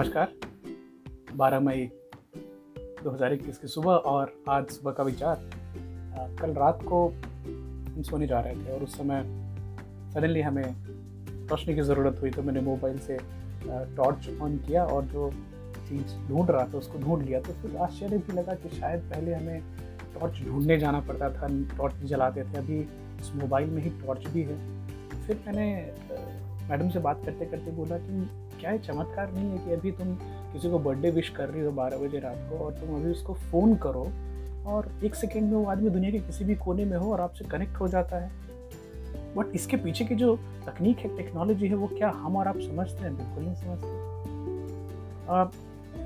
नमस्कार। 12 मई 2021 की सुबह और आज सुबह का विचार कल रात को हम सोने जा रहे थे और उस समय सडनली हमें रोशनी की ज़रूरत हुई तो मैंने मोबाइल से टॉर्च ऑन किया और जो चीज़ ढूंढ रहा था उसको ढूंढ लिया। तो फिर आश्चर्य भी लगा कि शायद पहले हमें टॉर्च ढूँढने जाना पड़ता था टॉर्च जलाते थे। अभी उस मोबाइल में ही टॉर्च भी है। फिर मैंने मैडम से बात करते करते बोला कि क्या ये चमत्कार नहीं है कि अभी तुम किसी को बर्थडे विश कर रही हो बारह बजे रात को और तुम अभी उसको फ़ोन करो और एक सेकेंड में वो आदमी दुनिया के किसी भी कोने में हो और आपसे कनेक्ट हो जाता है। बट इसके पीछे की जो तकनीक है टेक्नोलॉजी है, वो क्या हम और आप समझते हैं? बिल्कुल नहीं समझते।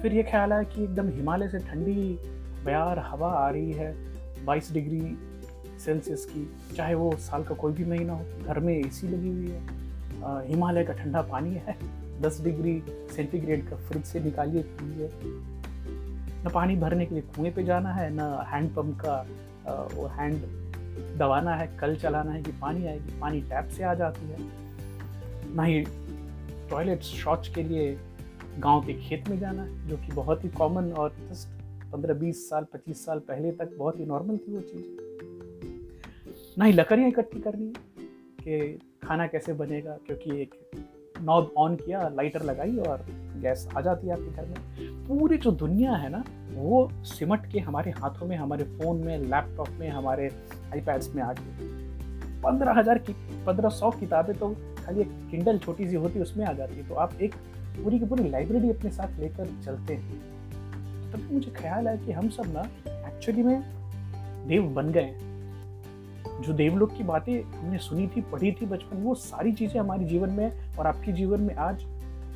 फिर ये ख्याल आया कि एकदम हिमालय से ठंडी बयार हवा आ रही है 22 डिग्री सेल्सियस की, चाहे वो साल का कोई भी महीना हो, घर में एसी लगी हुई है हिमालय का ठंडा पानी है। दस डिग्री सेंटीग्रेड का फ्रिज से निकालिए, पीजिए। न पानी भरने के लिए कुएँ पे जाना है, ना हैंड पंप का वो हैंड दबाना है, कल चलाना है कि पानी आएगी, पानी टैप से आ जाती है। ना ही टॉयलेट शौच के लिए गाँव के खेत में जाना है, जो कि बहुत ही कॉमन और जस्ट पंद्रह, बीस साल, पच्चीस साल पहले तक बहुत ही नॉर्मल थी वो चीज़। ना ही लकड़ियाँ इकट्ठी करनी कि खाना कैसे बनेगा, क्योंकि एक नॉब ऑन किया लाइटर लगाई और गैस आ जाती है आपके घर में। पूरी जो दुनिया है ना, वो सिमट के हमारे हाथों में, हमारे फ़ोन में लैपटॉप में, हमारे आईपैड्स में आ गई। पंद्रह हज़ार की, पंद्रह सौ किताबें तो खाली एक किंडल छोटी सी होती है उसमें आ जाती है। तो आप एक पूरी की पूरी लाइब्रेरी अपने साथ लेकर चलते हैं। तभी मुझे ख्याल आया कि हम सब ना एक्चुअली में देव बन गए हैं। जो देवलोक की बातें हमने सुनी थी, पढ़ी थी बचपन, वो सारी चीज़ें हमारे जीवन में और आपके जीवन में आज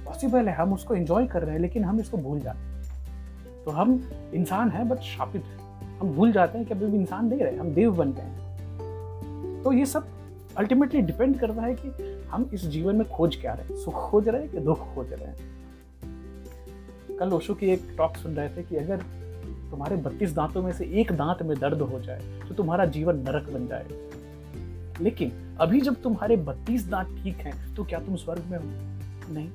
पॉसिबल है। हम उसको एंजॉय कर रहे हैं, लेकिन हम इसको भूल जाते हैं। तो हम इंसान हैं बट शापित हैं। हम भूल जाते हैं कि अभी भी इंसान नहीं रहे, हम देव बन गए हैं। तो ये सब अल्टीमेटली डिपेंड करता है कि हम इस जीवन में खोज क्या रहे हैं। सुख खोज रहे हैं कि दुख खोज रहे हैं? कल ओशो की एक टॉक सुन रहे थे कि अगर तुम्हारे बत्तीस दांतों में से एक दांत में दर्द हो जाए तो तुम्हारा जीवन नरक बन जाए। लेकिन अभी जब तुम्हारे बत्तीस दांत ठीक हैं तो क्या तुम स्वर्ग में हो? नहीं।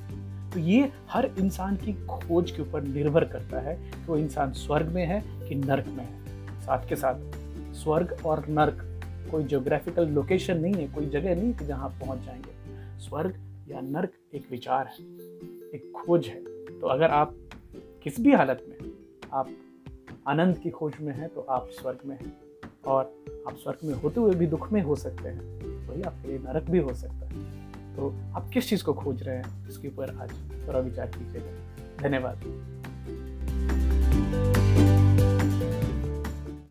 तो ये हर इंसान की खोज के ऊपर निर्भर करता है कि वो इंसान स्वर्ग में है कि नर्क में है। साथ के साथ, स्वर्ग और नर्क कोई जोग्राफिकल लोकेशन नहीं है, कोई जगह नहीं कि जहाँ पहुँच जाएँगे। स्वर्ग या नर्क एक विचार है, एक खोज है। तो अगर आप किस भी हालत में आप आनंद की खोज में हैं तो आप स्वर्ग में हैं। और आप स्वर्ग में होते हुए भी दुख में हो सकते हैं, वही आपके लिए नरक भी हो सकता है। तो आप किस चीज़ को खोज रहे हैं? इसके ऊपर आज थोड़ा विचार कीजिएगा। धन्यवाद।